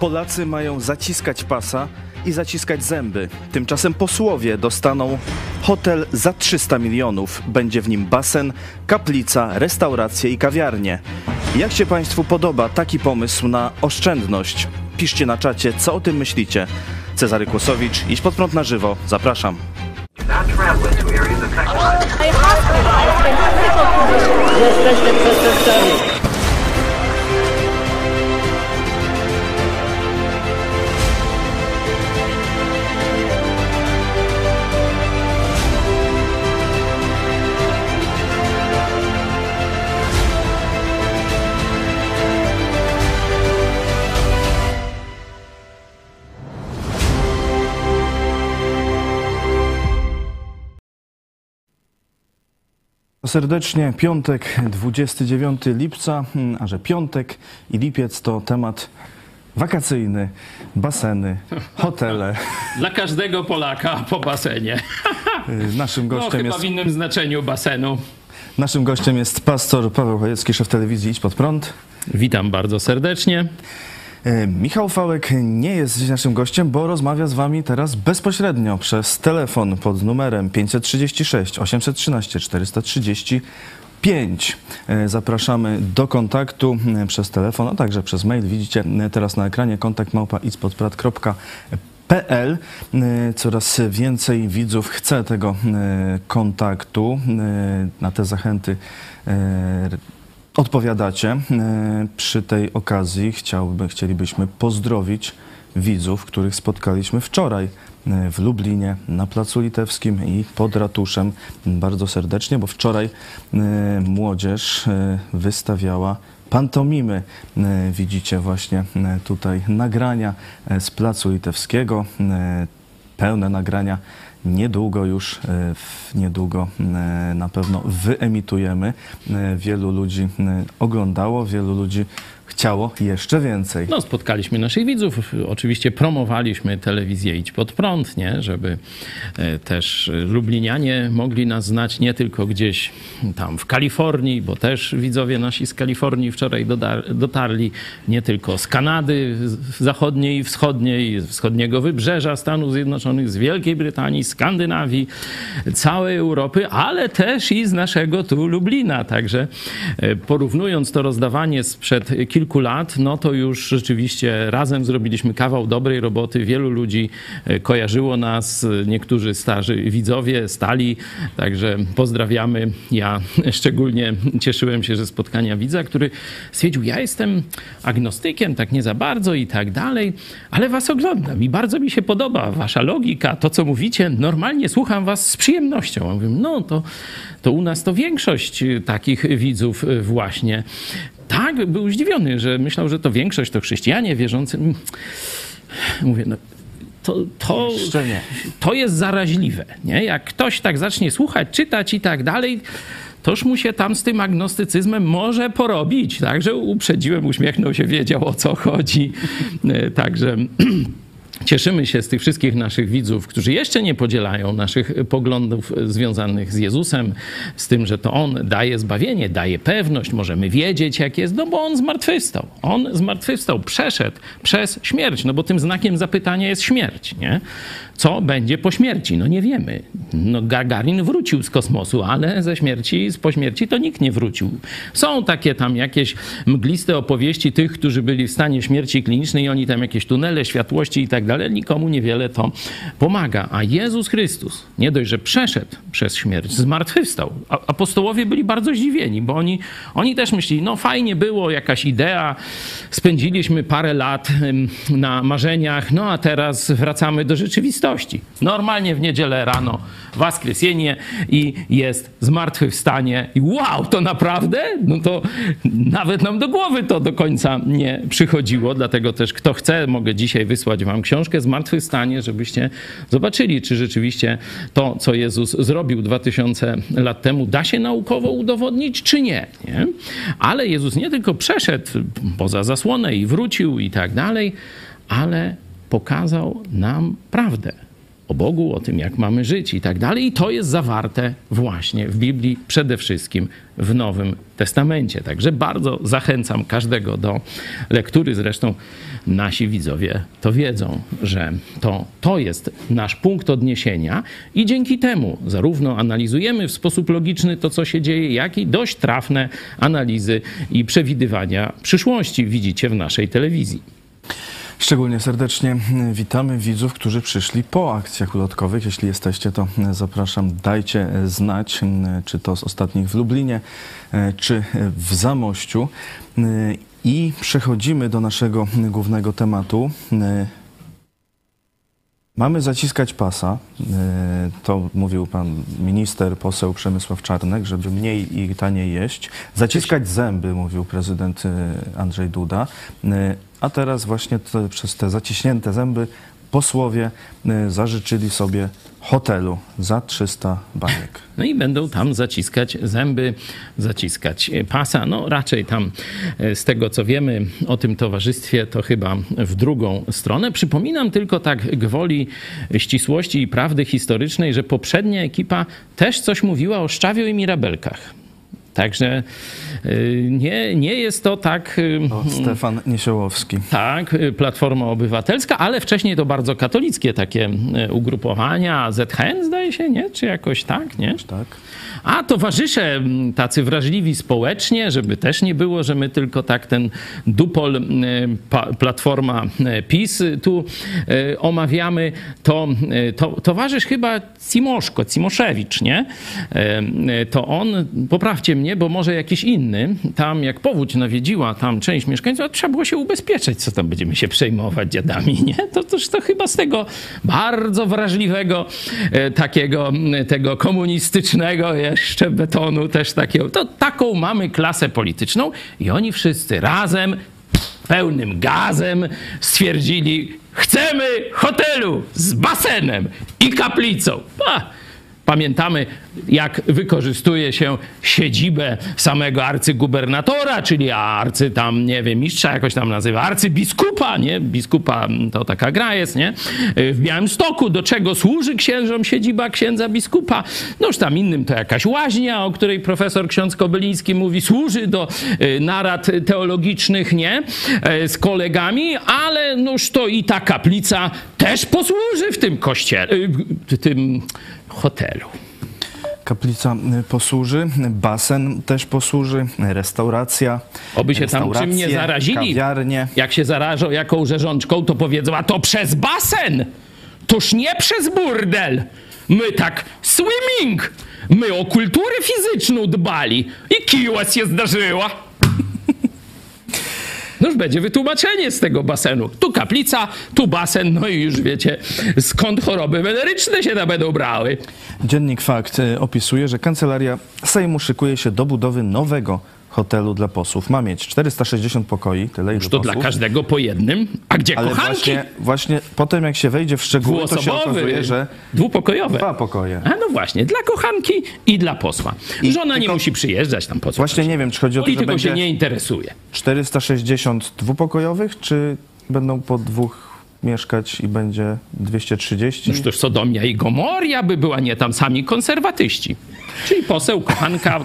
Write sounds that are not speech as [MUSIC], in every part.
Polacy mają zaciskać pasa i zaciskać zęby. Tymczasem posłowie dostaną hotel za 300 milionów. Będzie w nim basen, kaplica, restauracje i kawiarnie. Jak się Państwu podoba taki pomysł na oszczędność? Piszcie na czacie, co o tym myślicie. Cezary Kłosowicz, idź pod prąd na żywo. Zapraszam. Jesteście przestępcami. Serdecznie, piątek 29 lipca, hmm, a że piątek i lipiec to temat wakacyjny, baseny, hotele. [LAUGHS] Dla każdego Polaka po basenie. Naszym No gościem chyba jest, w innym znaczeniu basenu. naszym gościem jest pastor Paweł Chojecki, szef telewizji Idź Pod Prąd. Witam bardzo serdecznie. E, Michał Fałek nie jest dziś naszym gościem, bo rozmawia z wami teraz bezpośrednio przez telefon pod numerem 536 813 435. E, Zapraszamy do kontaktu e, przez telefon, a także przez mail. Widzicie e, teraz na ekranie kontakt małpa PL. Coraz więcej widzów chce tego kontaktu. Na te zachęty odpowiadacie. E, Przy tej okazji chciałby, chcielibyśmy pozdrowić widzów, których spotkaliśmy wczoraj e, w Lublinie, na Placu Litewskim i pod ratuszem. Bardzo serdecznie, bo wczoraj e, młodzież wystawiała pantomimy. Widzicie właśnie tutaj nagrania z Placu Litewskiego, pełne nagrania. Niedługo już, e, niedługo e, na pewno wyemitujemy. E, Wielu ludzi oglądało, wielu ludzi chciało jeszcze więcej. No, spotkaliśmy naszych widzów. Oczywiście promowaliśmy telewizję Idź Pod Prąd, nie? żeby e, też Lublinianie mogli nas znać nie tylko gdzieś tam w Kalifornii, bo też widzowie nasi z Kalifornii wczoraj dotarli, nie tylko z Kanady zachodniej i wschodniej, wschodniego wybrzeża Stanów Zjednoczonych, z Wielkiej Brytanii, Skandynawii, całej Europy, ale też i z naszego tu Lublina. Także e, porównując to rozdawanie sprzed kilku lat, no to już rzeczywiście razem zrobiliśmy kawał dobrej roboty. Wielu ludzi e, kojarzyło nas, e, niektórzy starzy widzowie stali, także pozdrawiamy. Ja [LAUGHS] szczególnie cieszyłem się, że spotkania widza, który stwierdził, ja jestem agnostykiem, tak nie za bardzo i tak dalej, ale was oglądam i bardzo mi się podoba wasza logika, to co mówicie, normalnie słucham was z przyjemnością. Ja mówię, no to, to u nas to większość y, takich widzów właśnie. Tak, był zdziwiony, że myślał, że to większość to chrześcijanie wierzący. Mm. Mówię, no to, to, to jest zaraźliwe. Nie? Jak ktoś tak zacznie słuchać, czytać i tak dalej, toż mu się tam z tym agnostycyzmem może porobić. Także uprzedziłem, uśmiechnął się, wiedział o co chodzi. E, Także. [CLEARS THROAT] Cieszymy się z tych wszystkich naszych widzów, którzy jeszcze nie podzielają naszych poglądów związanych z Jezusem, z tym, że to On daje zbawienie, daje pewność, możemy wiedzieć, jak jest, no bo On zmartwychwstał. On zmartwychwstał, przeszedł przez śmierć, no bo tym znakiem zapytania jest śmierć, nie? Co będzie po śmierci? No nie wiemy. No Gagarin wrócił z kosmosu, ale ze śmierci, po śmierci to nikt nie wrócił. Są takie tam jakieś mgliste opowieści tych, którzy byli w stanie śmierci klinicznej i oni tam jakieś tunele, światłości i tak dalej. Nikomu niewiele to pomaga. A Jezus Chrystus nie dość, że przeszedł przez śmierć, zmartwychwstał. Apostołowie byli bardzo zdziwieni, bo oni, oni też myśleli, no fajnie było, jakaś idea, spędziliśmy parę lat na marzeniach, no a teraz wracamy do rzeczywistości. Normalnie w niedzielę rano Waskresenie i jest zmartwychwstanie i wow, to naprawdę? No to nawet nam do głowy to do końca nie przychodziło, dlatego też kto chce, mogę dzisiaj wysłać wam książkę Zmartwychwstanie, żebyście zobaczyli, czy rzeczywiście to, co Jezus zrobił 2000 lat temu, da się naukowo udowodnić, czy nie. nie? Ale Jezus nie tylko przeszedł poza zasłonę i wrócił i tak dalej, ale pokazał nam prawdę. o Bogu, o tym, jak mamy żyć i tak dalej. I to jest zawarte właśnie w Biblii, przede wszystkim w Nowym Testamencie. Także bardzo zachęcam każdego do lektury. Zresztą nasi widzowie to wiedzą, że to, to jest nasz punkt odniesienia i dzięki temu zarówno analizujemy w sposób logiczny to, co się dzieje, jak i dość trafne analizy i przewidywania przyszłości widzicie w naszej telewizji. Szczególnie serdecznie witamy widzów, którzy przyszli po akcjach ulotkowych. Jeśli jesteście, to zapraszam, dajcie znać, czy to z ostatnich w Lublinie, czy w Zamościu. I przechodzimy do naszego głównego tematu. Mamy zaciskać pasa, to mówił pan minister, poseł Przemysław Czarnek, żeby mniej i taniej jeść. Zaciskać zęby, mówił prezydent Andrzej Duda. A teraz właśnie te, przez te zaciśnięte zęby posłowie zażyczyli sobie hotelu za 300 baniek. No i będą tam zaciskać zęby, zaciskać pasa. No raczej tam z tego co wiemy o tym towarzystwie to chyba w drugą stronę. Przypominam tylko tak gwoli ścisłości i prawdy historycznej, że poprzednia ekipa też coś mówiła o Szczawiu i Mirabelkach. Także nie, nie jest to tak. O, Stefan Niesiołowski. Tak, Platforma Obywatelska, ale wcześniej to bardzo katolickie takie ugrupowania. ZHN zdaje się, nie? Czy jakoś tak, nie? Tak. A towarzysze tacy wrażliwi społecznie, żeby też nie było, że my tylko tak ten dupol Platforma PiS tu omawiamy, to, to towarzysz chyba Cimoszko, Cimoszewicz, nie? To on, poprawcie mnie, bo może jakiś inny, tam jak powódź nawiedziła tam część mieszkańców, trzeba było się ubezpieczyć, co tam będziemy się przejmować dziadami, [LAUGHS] nie? To też to chyba z tego bardzo wrażliwego, takiego, tego komunistycznego jeszcze betonu też takiego, to taką mamy klasę polityczną i oni wszyscy razem, pełnym gazem stwierdzili, chcemy hotelu z basenem i kaplicą. A, Pamiętamy, jak wykorzystuje się siedzibę samego arcygubernatora, czyli arcy tam, nie wiem, mistrza jakoś tam nazywa, arcybiskupa, nie? Biskupa to taka gra jest, nie? W Białymstoku, do czego służy księżom siedziba księdza biskupa? Noż tam innym to jakaś łaźnia, o której profesor ksiądz Kobyliński mówi, służy do narad teologicznych, nie? Z kolegami, ale noż to i ta kaplica też posłuży w tym kościele, w tym hotelu. Kaplica posłuży, basen też posłuży, restauracja. Oby się tam czym nie zarazili. Kawiarnie. Jak się zarażą jaką rzeżączką, to powiedzą, a to przez basen! Toż nie przez burdel! My tak swimming! My o kulturę fizyczną dbali i kiła się zdarzyła. No już będzie wytłumaczenie z tego basenu. Tu kaplica, tu basen, no i już wiecie, skąd choroby weneryczne się tam będą brały. Dziennik Fakt opisuje, że kancelaria Sejmu szykuje się do budowy nowego hotelu dla posłów. Ma mieć 460 pokoi, tyle Już to posłów. dla każdego po jednym. A gdzie Ale kochanki? właśnie, właśnie potem jak się wejdzie w szczegóły, to się okazuje, że dwupokojowe. dwa pokoje. A no właśnie, dla kochanki i dla posła. I Żona nie tylko- musi przyjeżdżać tam po co. Właśnie nie wiem, czy chodzi o to, że Polityką się będzie nie interesuje. 460 dwupokojowych, czy będą po dwóch mieszkać i będzie 230? Już też Sodomia i Gomoria by była, nie tam sami konserwatyści. Czyli poseł, kochanka,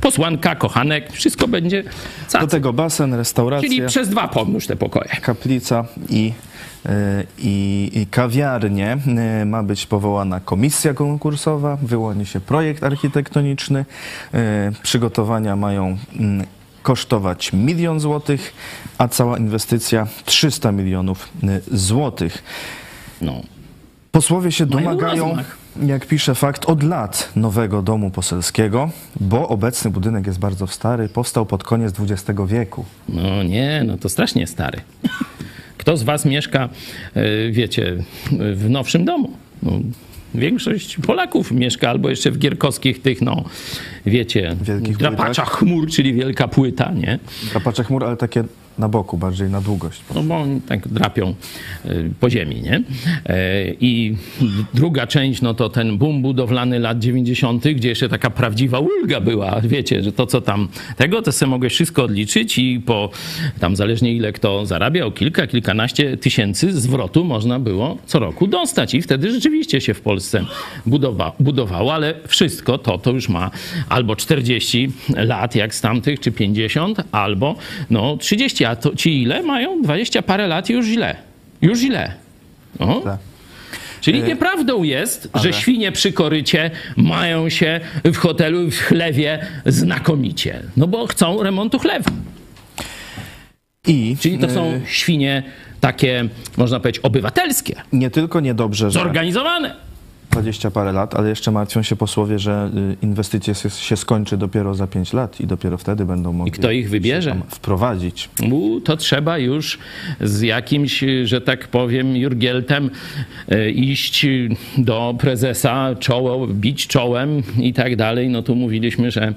posłanka, kochanek, wszystko będzie Do cacy. tego basen, restauracja, Czyli przez dwa pomnóż te pokoje. kaplica i, y, i, i kawiarnie. Y, Ma być powołana komisja konkursowa, wyłoni się projekt architektoniczny. Y, Przygotowania mają mm, kosztować milion złotych, a cała inwestycja 300 milionów złotych. No. Posłowie się domagają. Jak pisze fakt, od lat nowego domu poselskiego, bo obecny budynek jest bardzo stary, powstał pod koniec XX wieku. no nie, no to strasznie stary. Kto z was mieszka, e, wiecie, w nowszym domu? No, większość Polaków mieszka albo jeszcze w gierkowskich tych, no, wiecie, Wielkich drapaczach chmur, czyli wielka płyta, nie? Kapacze chmur, ale takie na boku, bardziej na długość. No bo oni tak drapią y, po ziemi, nie? E, I druga część, no to ten boom budowlany lat 90., gdzie jeszcze taka prawdziwa ulga była. Wiecie, że to co tam tego, to sobie mogłeś wszystko odliczyć i po tam zależnie ile kto zarabiał, kilka, kilkanaście tysięcy zwrotu można było co roku dostać. I wtedy rzeczywiście się w Polsce budowa, budowało, ale wszystko to, to już ma albo 40 lat jak z tamtych, czy 50, albo no 30, a to ci ile mają? 20 parę lat już źle. Już źle. O. Tak. Czyli nieprawdą jest, że świnie przy korycie mają się w hotelu w chlewie znakomicie. No bo chcą remontu chlewu. I Czyli to są y, świnie takie, można powiedzieć, obywatelskie, nie tylko niedobrze, że zorganizowane. 20 parę lat, ale jeszcze martwią się posłowie, że y, inwestycja się, skończy dopiero za 5 lat i dopiero wtedy będą mogli kto ich wybierze? wprowadzić. U, to trzeba już z jakimś, że tak powiem, Jurgieltem e, iść do prezesa, czoło, bić czołem i tak dalej. No tu mówiliśmy, że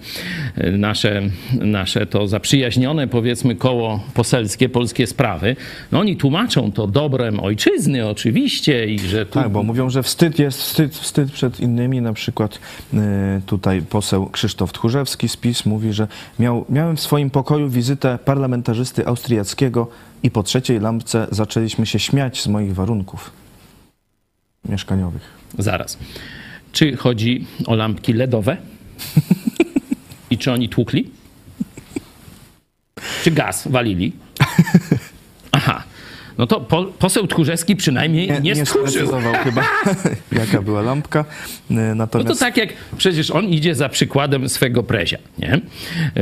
e, nasze, nasze to zaprzyjaźnione, powiedzmy, koło poselskie, polskie sprawy, no oni tłumaczą to dobrem ojczyzny oczywiście i że tu Tak, bo mówią, że wstyd jest wstyd, wstyd przed innymi. Na przykład y, tutaj poseł Krzysztof Tchórzewski z PiS mówi, że miał, miałem w swoim pokoju wizytę parlamentarzysty austriackiego i po trzeciej lampce zaczęliśmy się śmiać z moich warunków mieszkaniowych. Zaraz. Czy chodzi o lampki LEDowe? [LAUGHS] I czy oni tłukli? Czy gaz walili? [LAUGHS] No to po, poseł Tchórzewski przynajmniej nie, nie stchórzył. sprecyzował chyba, [LAUGHS] jaka była lampka. Y, No Natomiast to tak jak przecież on idzie za przykładem swego prezia, nie?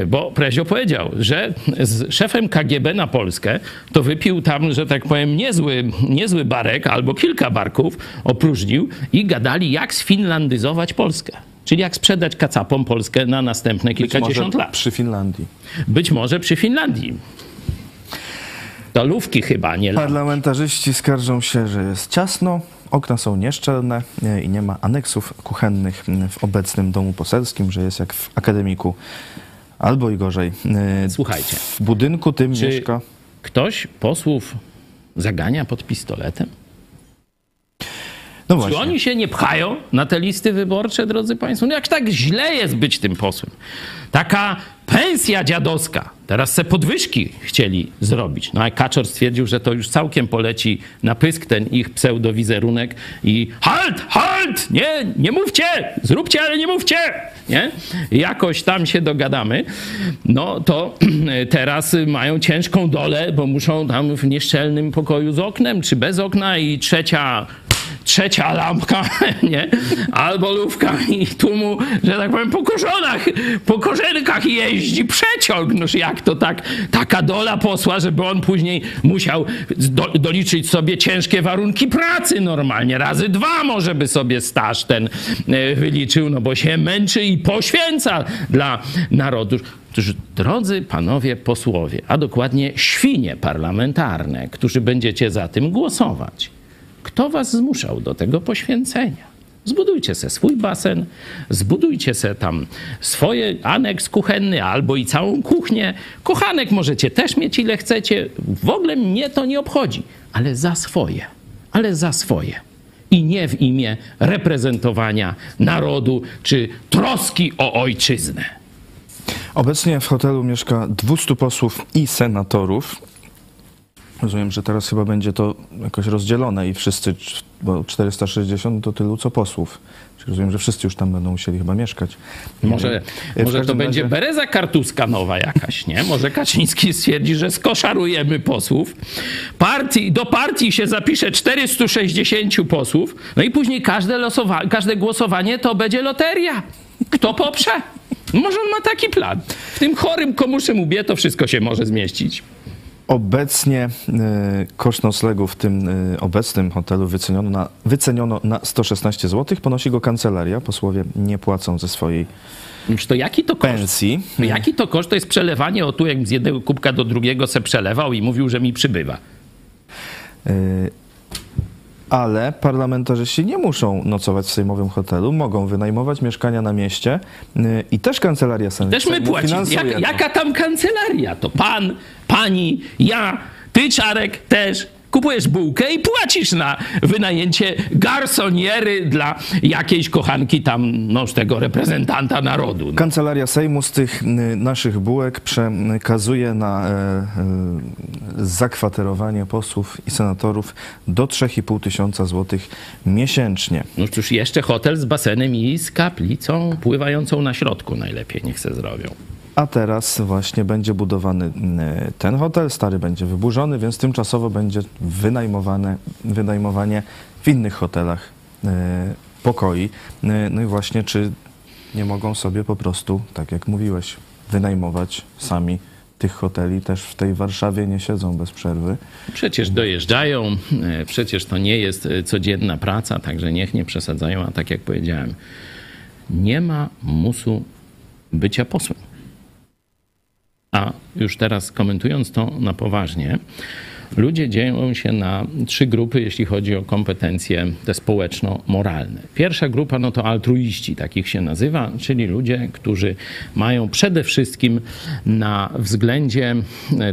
Bo prezio powiedział, że z szefem KGB na Polskę to wypił tam, że tak powiem, niezły, niezły barek albo kilka barków, opróżnił i gadali, jak sfinlandyzować Polskę. Czyli jak sprzedać kacapom Polskę na następne być może kilkadziesiąt lat. przy Finlandii. Być może przy Finlandii. Dolówki chyba, nie. Parlamentarzyści skarżą się, że jest ciasno, okna są nieszczelne e, i nie ma aneksów kuchennych w obecnym domu poselskim, że jest jak w akademiku albo i gorzej. E, Słuchajcie, W budynku tym Czy mieszka. ktoś posłów zagania pod pistoletem? No Czy oni się nie pchają na te listy wyborcze, drodzy Państwo? No jak tak źle jest być tym posłem? Taka pensja dziadowska. Teraz se podwyżki chcieli zrobić. No a Kaczor stwierdził, że to już całkiem poleci na pysk ten ich pseudowizerunek i halt, halt, nie, nie mówcie, zróbcie, ale nie mówcie, nie? Jakoś tam się dogadamy. No to [CLEARS THROAT] teraz mają ciężką dolę, bo muszą tam w nieszczelnym pokoju z oknem, czy bez okna i trzecia trzecia lampka, [LAUGHS] nie? Albo lówka i tu mu, że tak powiem, po korzonach, po korzenkach jeździ przeciąg. Noż jak to tak, taka dola posła, żeby on później musiał do, doliczyć sobie ciężkie warunki pracy normalnie. Razy dwa może by sobie staż ten e, wyliczył, no bo się męczy i poświęca dla narodu. Otóż, drodzy panowie posłowie, a dokładnie świnie parlamentarne, którzy będziecie za tym głosować, kto was zmuszał do tego poświęcenia? Zbudujcie se swój basen, zbudujcie se tam swoje aneks kuchenny albo i całą kuchnię. Kochanek możecie też mieć ile chcecie. W ogóle mnie to nie obchodzi, ale za swoje, ale za swoje. I nie w imię reprezentowania narodu czy troski o ojczyznę. Obecnie w hotelu mieszka 200 posłów i senatorów. Rozumiem, że teraz chyba będzie to jakoś rozdzielone i wszyscy, bo 460 to tylu co posłów. Czyli rozumiem, że wszyscy już tam będą musieli chyba mieszkać. Może, W może to będzie razie- bereza kartuska nowa jakaś, nie? Może Kaczyński stwierdzi, że skoszarujemy posłów. Partii, do partii się zapisze 460 posłów, no i później każde, losowa- każde głosowanie to będzie loteria. Kto poprze? Może on ma taki plan. W tym chorym komuszym ubie to wszystko się może zmieścić. Obecnie y, koszt noclegu w tym y, obecnym hotelu wyceniono na, wyceniono na 116 zł. Ponosi go kancelaria. Posłowie nie płacą ze swojej to jaki to koszt? pensji. No Jaki to koszt? To jest przelewanie, o tu jak z jednego kubka do drugiego se przelewał i mówił, że mi przybywa. Y, Ale parlamentarzyści nie muszą nocować w sejmowym hotelu, mogą wynajmować mieszkania na mieście i też kancelaria sen- Też my płacimy. Jak, to. jaka tam kancelaria? To pan, pani, ja, ty Czarek też kupujesz bułkę i płacisz na wynajęcie garsoniery dla jakiejś kochanki tam, no, tego reprezentanta narodu. No. Kancelaria Sejmu z tych naszych bułek przekazuje na e, e, zakwaterowanie posłów i senatorów do 3,5 tysiąca złotych miesięcznie. No cóż, jeszcze hotel z basenem i z kaplicą pływającą na środku najlepiej niech se zrobią. A teraz właśnie będzie budowany y, ten hotel, stary będzie wyburzony, więc tymczasowo będzie wynajmowane, wynajmowanie w innych hotelach y, pokoi. Y, No i właśnie, czy nie mogą sobie po prostu, tak jak mówiłeś, wynajmować sami tych hoteli. Też w tej Warszawie nie siedzą bez przerwy. Przecież dojeżdżają, e, przecież to nie jest e, codzienna praca, także niech nie przesadzają, a tak jak powiedziałem, nie ma musu bycia posłem. A już teraz komentując to na poważnie, ludzie dzielą się na trzy grupy, jeśli chodzi o kompetencje te społeczno-moralne. Pierwsza grupa no to altruiści, takich się nazywa, czyli ludzie, którzy mają przede wszystkim na względzie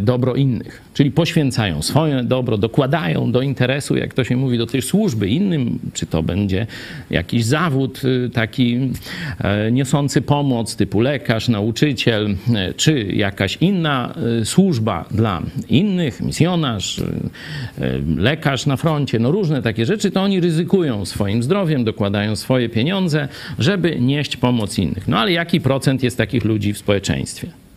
dobro innych, czyli poświęcają swoje dobro, dokładają do interesu, jak to się mówi, do tej służby innym, czy to będzie jakiś zawód y, taki e, niosący pomoc, typu lekarz, nauczyciel, e, czy jakaś inna y, służba dla innych, misjonarz, y, y, lekarz na froncie, no różne takie rzeczy, to oni ryzykują swoim zdrowiem, dokładają swoje pieniądze, żeby nieść pomoc innych. No ale jaki procent jest takich ludzi w społeczeństwie?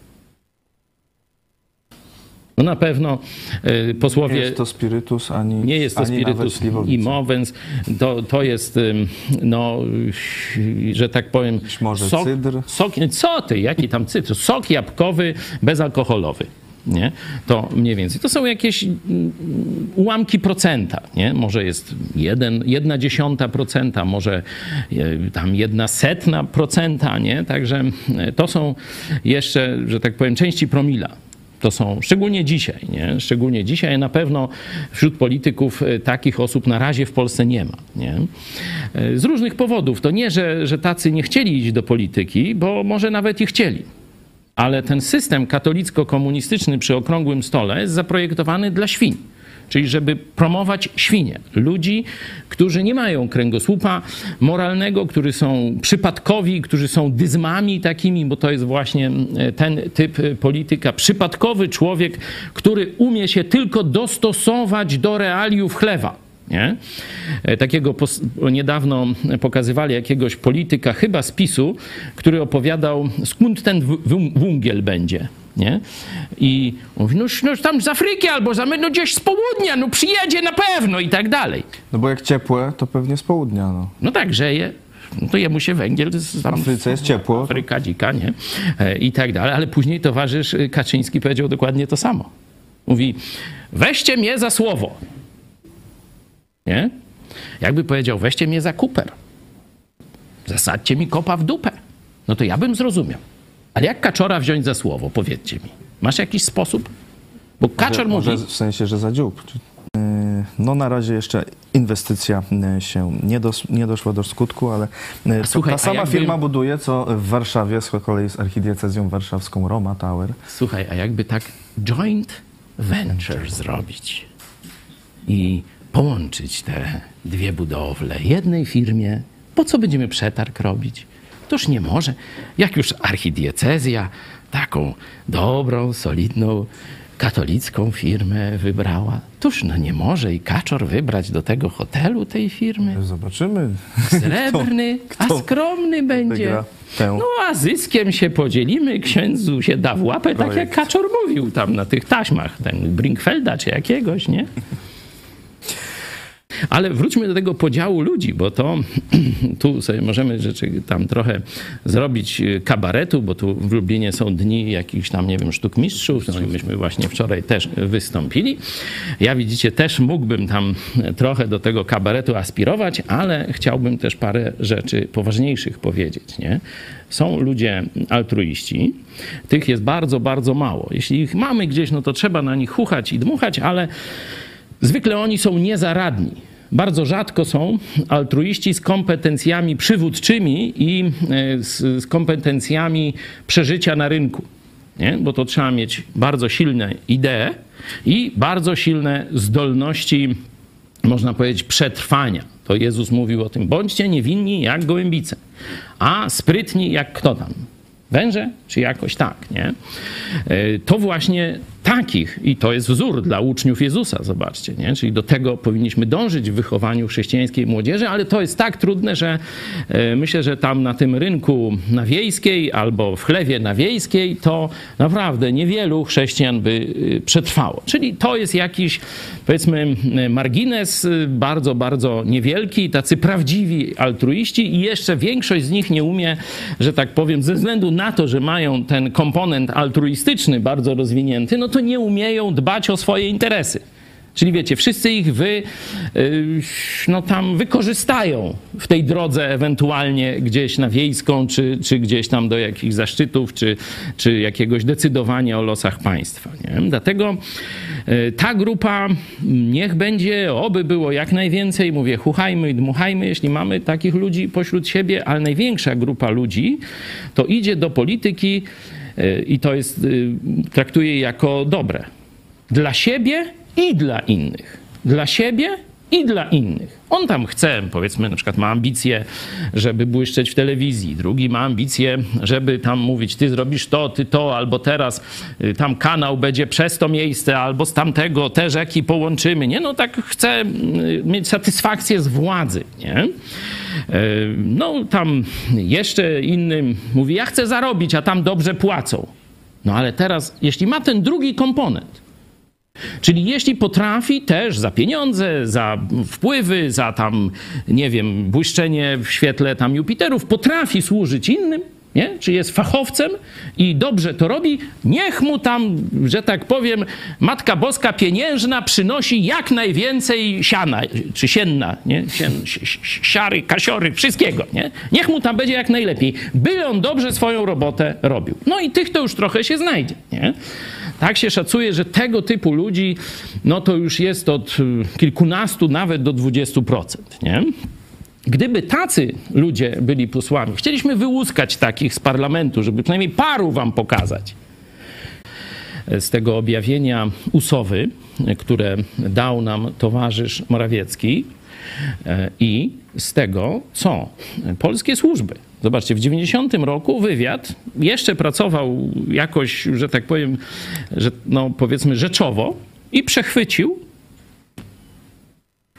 No na pewno y, Nie posłowie jest to spirytus, ani nie jest to spirytus i mowens. To, to jest, no, że tak powiem... Być może cydr? Sok, co ty, jaki tam cydr? Sok jabłkowy, bezalkoholowy. Nie? To mniej więcej. To są jakieś mm, ułamki procenta. Nie? Może jest jeden, jedna dziesiąta procenta, może e, tam jedna setna procenta. Nie? Także e, to są jeszcze, że tak powiem, części promila. To są szczególnie dzisiaj, nie? Szczególnie dzisiaj na pewno wśród polityków e, takich osób na razie w Polsce nie ma. Nie? E, Z różnych powodów. To nie, że, że tacy nie chcieli iść do polityki, bo może nawet i chcieli. Ale ten system katolicko-komunistyczny przy okrągłym stole jest zaprojektowany dla świń. Czyli żeby promować świnie, ludzi, którzy nie mają kręgosłupa moralnego, którzy są przypadkowi, którzy są dyzmami takimi, bo to jest właśnie e, ten typ e, polityka. Przypadkowy człowiek, który umie się tylko dostosować do realiów chlewa. Nie? E, Takiego niedawno pokazywali jakiegoś polityka, chyba z PiSu, który opowiadał, skąd ten w- w- węgiel będzie. Nie? I mówi, no, no tam z Afryki albo za, no gdzieś z południa, no przyjedzie na pewno i tak dalej. No bo jak ciepłe, to pewnie z południa. No. No tak, grzeje, no to jemu się węgiel z Afryce jest ciepło. Afryka dzika, nie? E, I tak dalej. Ale później towarzysz Kaczyński powiedział dokładnie to samo. Mówi, weźcie mnie za słowo. Nie? Jakby powiedział, weźcie mnie za kuper. Zasadźcie mi kopa w dupę. No to ja bym zrozumiał. Ale jak kaczora wziąć za słowo? Powiedzcie mi. Masz jakiś sposób? Bo kaczor może, mówi... może w sensie, że za dziób. Yy, No na razie jeszcze inwestycja yy, się nie, dos, nie doszła do skutku, ale yy, słuchaj, ta a sama jakby- firma buduje, co w Warszawie, z kolei z archidiecezją warszawską Roma Tower. Słuchaj, a jakby tak joint venture zrobić i połączyć te dwie budowle jednej firmie, po co będziemy przetarg robić? Toż nie może. Jak już archidiecezja taką dobrą, solidną, katolicką firmę wybrała, toż no nie może i kaczor wybrać do tego hotelu tej firmy. Zobaczymy. Srebrny, [LAUGHS] a kto skromny będzie. tę- No a zyskiem się podzielimy, księdzu się da w łapę, tak jak Projekt. Kaczor mówił tam na tych taśmach, ten Brinkfelda czy jakiegoś, nie? Ale wróćmy do tego podziału ludzi, bo to [CLEARS THROAT] tu sobie możemy rzeczy tam trochę zrobić y, kabaretu, bo tu w Lublinie są dni jakichś tam, nie wiem, sztuk mistrzów, no i myśmy właśnie wczoraj też wystąpili. Ja widzicie, też mógłbym tam trochę do tego kabaretu aspirować, ale chciałbym też parę rzeczy poważniejszych powiedzieć, nie? Są ludzie altruiści, tych jest bardzo, bardzo mało. Jeśli ich mamy gdzieś, no to trzeba na nich chuchać i dmuchać, ale Zwykle oni są niezaradni. Bardzo rzadko są altruiści z kompetencjami przywódczymi i e, z, z kompetencjami przeżycia na rynku. nie? bo to trzeba mieć bardzo silne idee i bardzo silne zdolności, można powiedzieć, przetrwania. To Jezus mówił o tym. Bądźcie niewinni jak gołębice, a sprytni jak kto tam? Węże? Czy jakoś tak, nie? E, to właśnie takich, i to jest wzór dla uczniów Jezusa, zobaczcie, nie? Czyli do tego powinniśmy dążyć w wychowaniu chrześcijańskiej młodzieży, ale to jest tak trudne, że e, myślę, że tam na tym rynku na wiejskiej albo w chlewie na wiejskiej to naprawdę niewielu chrześcijan by e, przetrwało. Czyli to jest jakiś, powiedzmy, margines bardzo, bardzo niewielki, tacy prawdziwi altruiści i jeszcze większość z nich nie umie, że tak powiem, ze względu na to, że mają ten komponent altruistyczny bardzo rozwinięty, no to nie umieją dbać o swoje interesy. Czyli wiecie, wszyscy ich wy, y, no tam wykorzystają w tej drodze ewentualnie gdzieś na wiejską, czy, czy gdzieś tam do jakichś zaszczytów, czy, czy jakiegoś decydowania o losach państwa. Nie? Dlatego y, ta grupa niech będzie, oby było jak najwięcej, mówię, chuchajmy i dmuchajmy, jeśli mamy takich ludzi pośród siebie, ale największa grupa ludzi to idzie do polityki i to jest, traktuje jako dobre. Dla siebie i dla innych. Dla siebie i dla innych. On tam chce, powiedzmy, na przykład ma ambicje, żeby błyszczeć w telewizji, drugi ma ambicje, żeby tam mówić, ty zrobisz to, ty to, albo teraz y, tam kanał będzie przez to miejsce, albo z tamtego te rzeki połączymy. Nie, no tak chce y, mieć satysfakcję z władzy, nie? Y, no tam jeszcze innym mówi, ja chcę zarobić, a tam dobrze płacą. No ale teraz, jeśli ma ten drugi komponent, Czyli jeśli potrafi też za pieniądze, za wpływy, za tam, nie wiem, błyszczenie w świetle tam Jupiterów, potrafi służyć innym, nie? czy jest fachowcem i dobrze to robi, niech mu tam, że tak powiem, Matka Boska pieniężna przynosi jak najwięcej siana, czy sienna, nie? Sien, siary, kasiory, wszystkiego. Nie? Niech mu tam będzie jak najlepiej, by on dobrze swoją robotę robił. No i tych to już trochę się znajdzie. Nie? Tak się szacuje, że tego typu ludzi, no to już jest od y, kilkunastu nawet do 20%, nie? Gdyby tacy ludzie byli posłami, chcieliśmy wyłuskać takich z parlamentu, żeby przynajmniej paru wam pokazać z tego objawienia usowy, które dał nam towarzysz Morawiecki i z tego, co? Polskie służby. Zobaczcie, w 90 roku wywiad jeszcze pracował jakoś, że tak powiem, że, no powiedzmy rzeczowo i przechwycił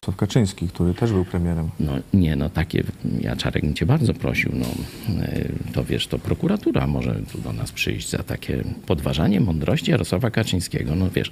Jarosław Kaczyński, który też był premierem. No nie, no takie, ja Czarek bym cię bardzo prosił, no e, to wiesz, to prokuratura może tu do nas przyjść za takie podważanie mądrości Jarosława Kaczyńskiego. No wiesz,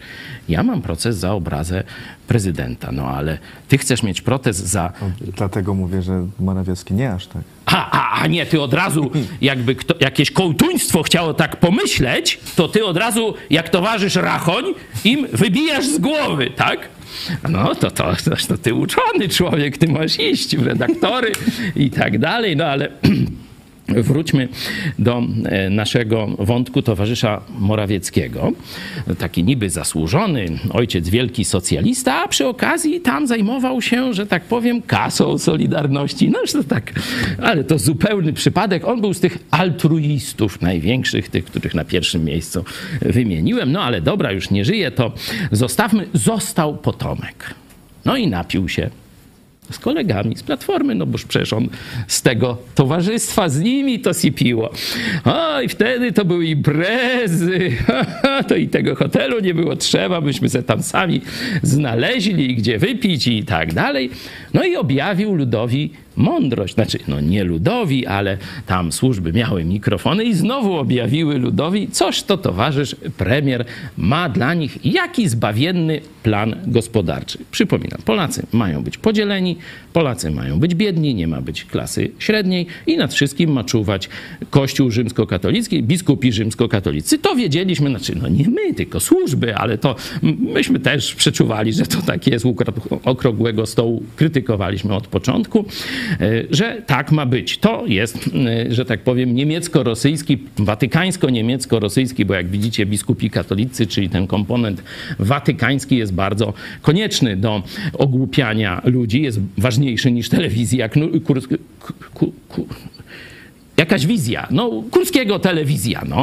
ja mam proces za obrazę prezydenta, no ale ty chcesz mieć proces za... No, dlatego mówię, że Morawiecki nie aż tak. A, a, a nie, ty od razu, [LAUGHS] jakby kto, jakieś kołtuństwo chciało tak pomyśleć, to ty od razu, jak towarzysz Rachoń, im wybijasz z głowy, tak? No to, to, to, to ty uczony człowiek, ty masz iść w redaktory i tak dalej, no ale [CLEARS THROAT] Wróćmy do e, naszego wątku towarzysza Morawieckiego. Taki niby zasłużony ojciec wielki socjalista, a przy okazji tam zajmował się, że tak powiem, kasą Solidarności. No to tak, ale to zupełny przypadek. On był z tych altruistów największych, tych, których na pierwszym miejscu wymieniłem. No ale dobra, już nie żyje, to zostawmy. Został potomek. No i napił się z kolegami z Platformy, no boż przecież on z tego towarzystwa, z nimi to sipiło. O, i wtedy to były imprezy, [LAUGHS] to i tego hotelu nie było trzeba, myśmy se tam sami znaleźli, gdzie wypić i tak dalej. No i objawił ludowi mądrość. Znaczy, no nie ludowi, ale tam służby miały mikrofony i znowu objawiły ludowi, coś to towarzysz premier ma dla nich jaki zbawienny plan gospodarczy. Przypominam, Polacy mają być podzieleni, Polacy mają być biedni, nie ma być klasy średniej i nad wszystkim ma czuwać Kościół rzymskokatolicki, biskupi rzymskokatolicy. To wiedzieliśmy, znaczy, no nie my, tylko służby, ale to myśmy też przeczuwali, że to tak jest, okrągłego stołu krytykowaliśmy od początku. E, że tak ma być. To jest, e, że tak powiem, niemiecko-rosyjski, watykańsko-niemiecko-rosyjski, bo jak widzicie, biskupi katolicy, czyli ten komponent watykański jest bardzo konieczny do ogłupiania ludzi, jest ważniejszy niż telewizja. Jakaś wizja, no, Kurskiego telewizja, no.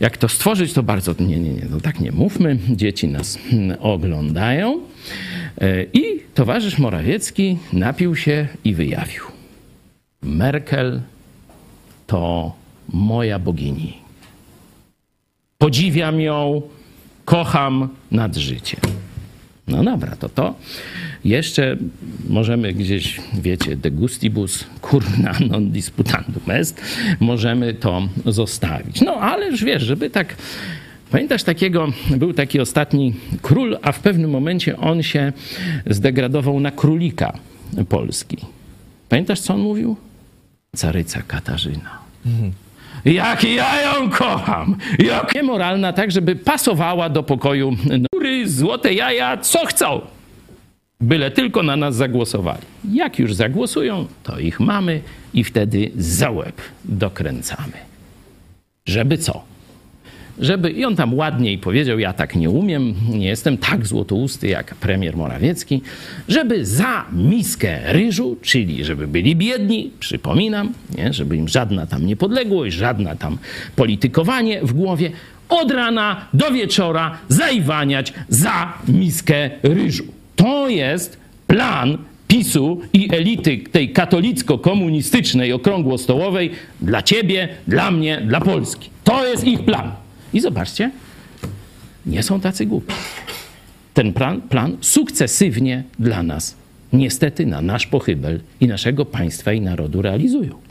jak to stworzyć, to bardzo. Nie, nie, nie, no tak nie mówmy. Dzieci nas mm, oglądają. E, I towarzysz Morawiecki napił się i wyjawił. Merkel to moja bogini. Podziwiam ją, kocham nad życiem. No dobra, to to jeszcze możemy gdzieś, wiecie, de gustibus curna [LAUGHS] non disputandum est, możemy to zostawić. No ale już wiesz, żeby tak, pamiętasz takiego, był taki ostatni król, a w pewnym momencie on się zdegradował na królika Polski. Pamiętasz, co on mówił? Caryca Katarzyna. Jak ja ją kocham! Jak niemoralna, tak żeby pasowała do pokoju. Nury, złote jaja, co chcą? Byle tylko na nas zagłosowali. Jak już zagłosują, to ich mamy i wtedy za łeb dokręcamy. Żeby co? Żeby, i on tam ładniej powiedział, ja tak nie umiem, nie jestem tak złotousty jak premier Morawiecki, żeby za miskę ryżu, czyli żeby byli biedni, przypominam, nie, żeby im żadna tam niepodległość, żadna tam politykowanie w głowie, od rana do wieczora zaiwaniać za miskę ryżu. To jest plan PiSu i elity tej katolicko-komunistycznej okrągłostołowej dla ciebie, dla mnie, dla Polski. To jest ich plan. I zobaczcie, nie są tacy głupi. Ten plan, plan sukcesywnie dla nas, niestety na nasz pochybel i naszego państwa i narodu realizują.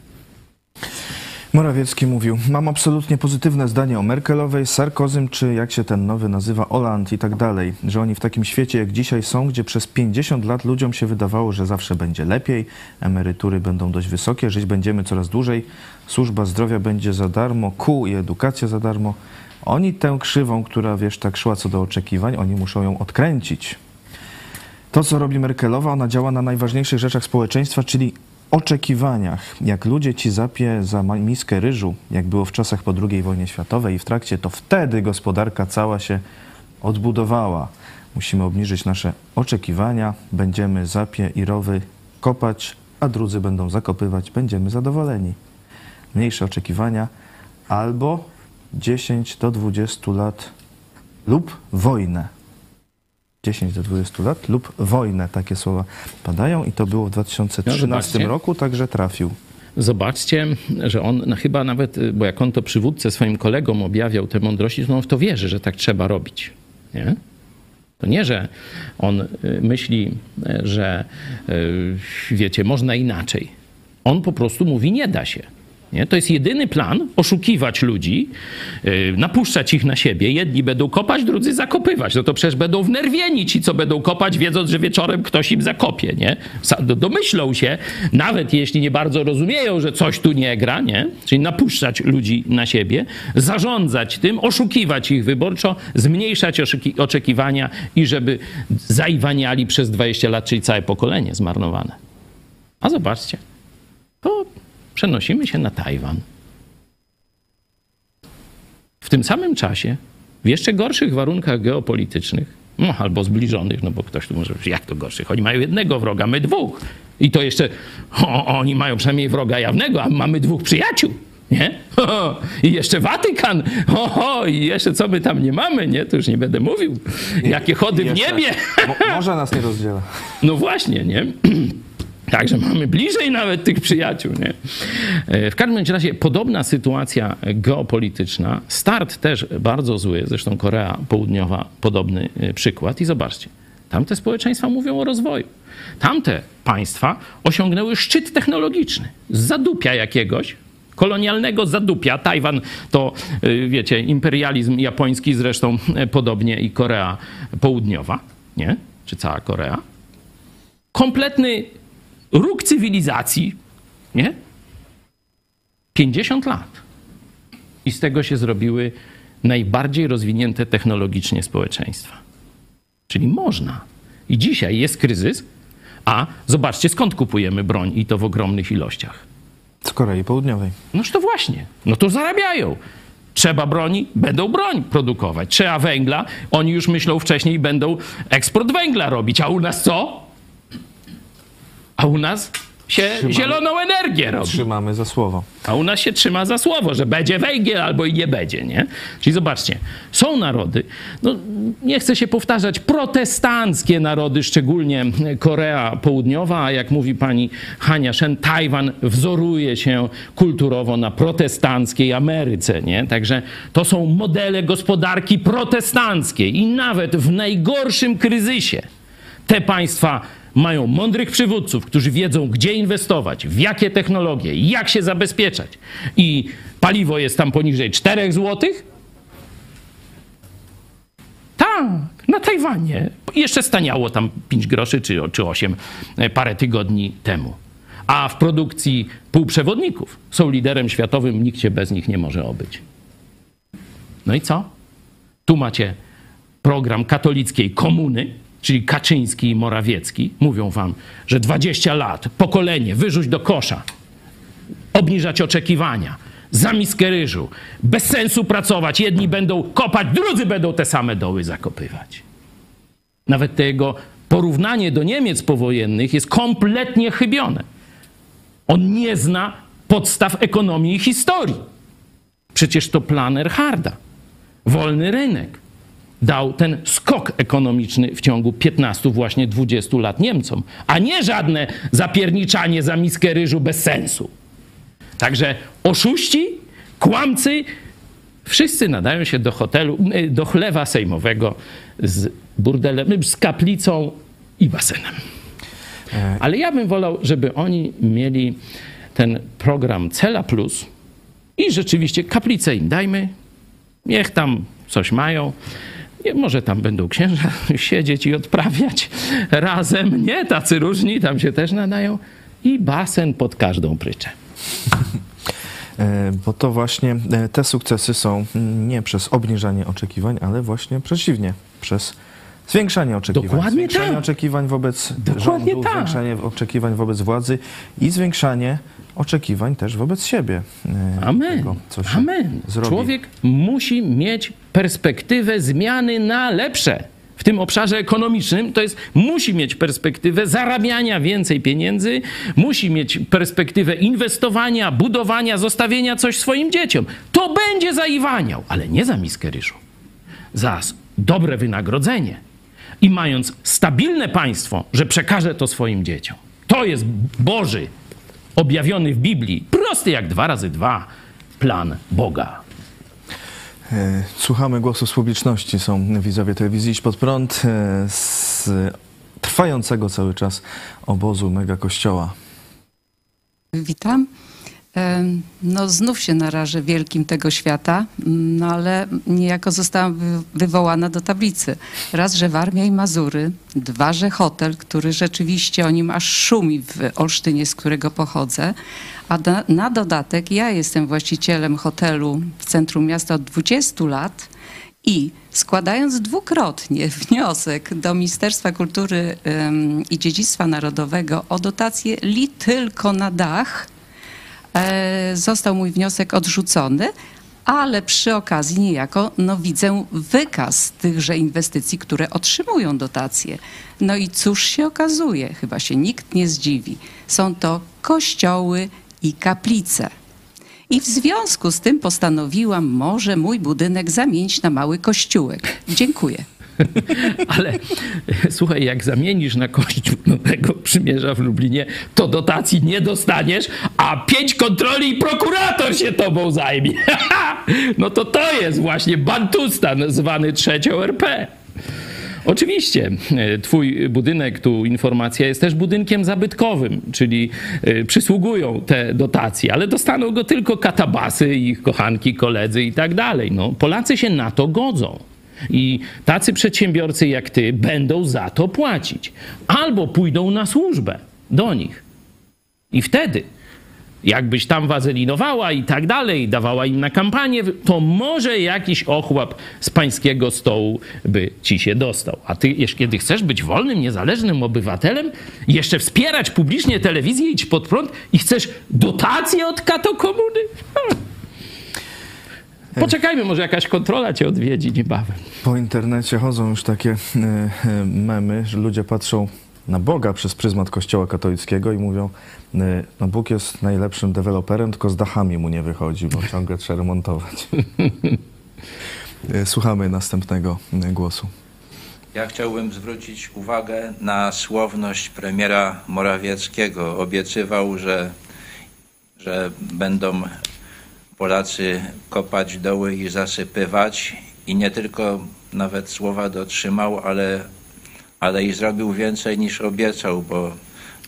Morawiecki mówił, mam absolutnie pozytywne zdanie o Merkelowej, Sarkozym, czy jak się ten nowy nazywa, Oland i tak dalej, że oni w takim świecie jak dzisiaj są, gdzie przez 50 lat ludziom się wydawało, że zawsze będzie lepiej, emerytury będą dość wysokie, żyć będziemy coraz dłużej, służba zdrowia będzie za darmo, kół i edukacja za darmo. Oni tę krzywą, która wiesz, tak szła co do oczekiwań, oni muszą ją odkręcić. To, co robi Merkelowa, ona działa na najważniejszych rzeczach społeczeństwa, czyli oczekiwaniach. Jak ludzie ci zapie za miskę ryżu, jak było w czasach po II wojnie światowej i w trakcie, to wtedy gospodarka cała się odbudowała. Musimy obniżyć nasze oczekiwania, będziemy zapie i rowy kopać, a drudzy będą zakopywać, będziemy zadowoleni. Mniejsze oczekiwania albo 10 do 20 lat lub wojnę. 10 do 20 lat lub wojnę. Takie słowa padają i to było w 2013 No, roku, także trafił. Zobaczcie, że on no chyba nawet, bo jak on to przywódcę swoim kolegom objawiał te mądrości, to on w to wierzy, że tak trzeba robić. Nie? To nie, że on y, myśli, że y, wiecie, można inaczej. On po prostu mówi, nie da się. Nie? To jest jedyny plan oszukiwać ludzi, yy, napuszczać ich na siebie. Jedni będą kopać, drudzy zakopywać. No to przecież będą wnerwieni ci, co będą kopać, wiedząc, że wieczorem ktoś im zakopie. Nie? Domyślą się, nawet jeśli nie bardzo rozumieją, że coś tu nie gra, nie? czyli napuszczać ludzi na siebie, zarządzać tym, oszukiwać ich wyborczo, zmniejszać oczekiwania i żeby zaiwaniali przez 20 lat, czyli całe pokolenie zmarnowane. A zobaczcie, to przenosimy się na Tajwan. W tym samym czasie, w jeszcze gorszych warunkach geopolitycznych, no albo zbliżonych, no bo ktoś tu może powiedzieć, jak to gorszych? Oni mają jednego wroga, my dwóch. I to jeszcze, [LAUGHS] o, oni mają przynajmniej wroga jawnego, a mamy dwóch przyjaciół. Nie? [LAUGHS] I jeszcze Watykan. Oho, I jeszcze co my tam nie mamy, nie? To już nie będę mówił. Jakie chody w niebie. Mo- może nas nie rozdziela. No właśnie, nie? [CLEARS THROAT] Także mamy bliżej nawet tych przyjaciół, nie? E, W każdym razie podobna sytuacja geopolityczna, start też bardzo zły, zresztą Korea Południowa podobny e, przykład i zobaczcie, tamte społeczeństwa mówią o rozwoju. Tamte państwa osiągnęły szczyt technologiczny z zadupia jakiegoś, kolonialnego zadupia. Tajwan to, y, wiecie, imperializm japoński zresztą e, podobnie i Korea Południowa, nie? Czy cała Korea kompletny róg cywilizacji, nie? 50 lat. I z tego się zrobiły najbardziej rozwinięte technologicznie społeczeństwa. Czyli można. I dzisiaj jest kryzys, a zobaczcie skąd kupujemy broń i to w ogromnych ilościach. Z Korei Południowej. Noż to właśnie, no to zarabiają. Trzeba broni, będą broń produkować. Trzeba węgla, oni już myślą wcześniej, będą eksport węgla robić. A u nas co? A u nas się Trzymamy- zieloną energię robi. Trzymamy za słowo. A u nas się trzyma za słowo, że będzie węgiel albo i nie będzie, nie? Czyli zobaczcie, są narody, no nie chcę się powtarzać, protestanckie narody, szczególnie Korea Południowa, a jak mówi pani Hania Shen, Tajwan wzoruje się kulturowo na protestanckiej Ameryce, nie? Także to są modele gospodarki protestanckiej i nawet w najgorszym kryzysie te państwa mają mądrych przywódców, którzy wiedzą, gdzie inwestować, w jakie technologie, jak się zabezpieczać. I paliwo jest tam poniżej 4 zł. Tak, na Tajwanie. Jeszcze staniało tam 5 groszy czy, czy 8 parę tygodni temu. A w produkcji półprzewodników są liderem światowym, nikt się bez nich nie może obyć. No i co? Tu macie program katolickiej komuny, czyli Kaczyński i Morawiecki, mówią wam, że 20 lat, pokolenie, wyrzuć do kosza, obniżać oczekiwania, za miskę ryżu, bez sensu pracować, jedni będą kopać, drudzy będą te same doły zakopywać. Nawet tego porównanie do Niemiec powojennych jest kompletnie chybione. On nie zna podstaw ekonomii i historii. Przecież to plan Erharda. Wolny rynek dał ten skok ekonomiczny w ciągu 15, właśnie 20 lat Niemcom, a nie żadne zapierniczanie za miskę ryżu bez sensu. Także oszuści, kłamcy, wszyscy nadają się do hotelu, y, do chlewa sejmowego z burdelem, z kaplicą i basenem. Ale ja bym wolał, żeby oni mieli ten program Cela Plus i rzeczywiście kaplicę im dajmy, niech tam coś mają. Nie, może tam będą księża [LAUGHS] siedzieć i odprawiać razem. Nie, tacy różni, tam się też nadają. I basen pod każdą pryczę. [LAUGHS] E, Bo to właśnie e, te sukcesy są mm, nie przez obniżanie oczekiwań, ale właśnie przeciwnie, przez zwiększanie oczekiwań. Dokładnie zwiększanie tak. oczekiwań wobec Dokładnie rządu, tak. zwiększanie oczekiwań wobec władzy i zwiększanie oczekiwań też wobec siebie. e, Amen. Tego, Amen. Zrobi. Człowiek musi mieć perspektywę zmiany na lepsze. W tym obszarze ekonomicznym to jest, musi mieć perspektywę zarabiania więcej pieniędzy, musi mieć perspektywę inwestowania, budowania, zostawienia coś swoim dzieciom. To będzie zaiwaniał, ale nie za miskę ryżu. Za dobre wynagrodzenie i mając stabilne państwo, że przekaże to swoim dzieciom. To jest Boży, objawiony w Biblii, prosty jak dwa razy dwa, plan Boga. E, Słuchamy głosów z publiczności. Są widzowie telewizji Idź Pod Prąd e, z trwającego cały czas obozu Mega Kościoła. Witam. No znów się narażę wielkim tego świata, mm, no ale niejako zostałam wy- wywołana do tablicy. Raz, że Warmia i Mazury, dwa, że hotel, który rzeczywiście o nim aż szumi w Olsztynie, z którego pochodzę, a na, na dodatek ja jestem właścicielem hotelu w centrum miasta od 20 lat i składając dwukrotnie [LAUGHS] wniosek do Ministerstwa Kultury i Dziedzictwa Narodowego o dotację li tylko na dach, został mój wniosek odrzucony, ale przy okazji niejako no, widzę wykaz tychże inwestycji, które otrzymują dotacje. No i cóż się okazuje, chyba się nikt nie zdziwi, są to kościoły i kaplice. I w związku z tym postanowiłam może mój budynek zamienić na mały kościółek. Dziękuję. [LAUGHS] Ale słuchaj, jak zamienisz na kościół Nowego Przymierza w Lublinie, to dotacji nie dostaniesz, a pięć kontroli i prokurator się tobą zajmie. [LAUGHS] No to to jest właśnie Bantustan zwany trzecią RP. Oczywiście, e, twój budynek, tu informacja, jest też budynkiem zabytkowym, czyli e, przysługują te dotacje, ale dostaną go tylko katabasy, ich kochanki, koledzy i tak dalej. No, Polacy się na to godzą. I tacy przedsiębiorcy jak ty będą za to płacić. Albo pójdą na służbę do nich. I wtedy, jakbyś tam wazelinowała i tak dalej, dawała im na kampanię, to może jakiś ochłap z pańskiego stołu by ci się dostał. A ty, kiedy chcesz być wolnym, niezależnym obywatelem, jeszcze wspierać publicznie telewizję, idź pod prąd i chcesz dotacje od kato komuny? Hmm. Poczekajmy, może jakaś kontrola cię odwiedzi niebawem. Po internecie chodzą już takie e, e, memy, że ludzie patrzą na Boga przez pryzmat Kościoła katolickiego i mówią, y, no Bóg jest najlepszym deweloperem, tylko z dachami mu nie wychodzi, bo ciągle trzeba remontować. Słuchamy następnego głosu. Ja chciałbym zwrócić uwagę na słowność premiera Morawieckiego. Obiecywał, że, że będą Polacy kopać doły i zasypywać i nie tylko nawet słowa dotrzymał, ale, ale i zrobił więcej niż obiecał, bo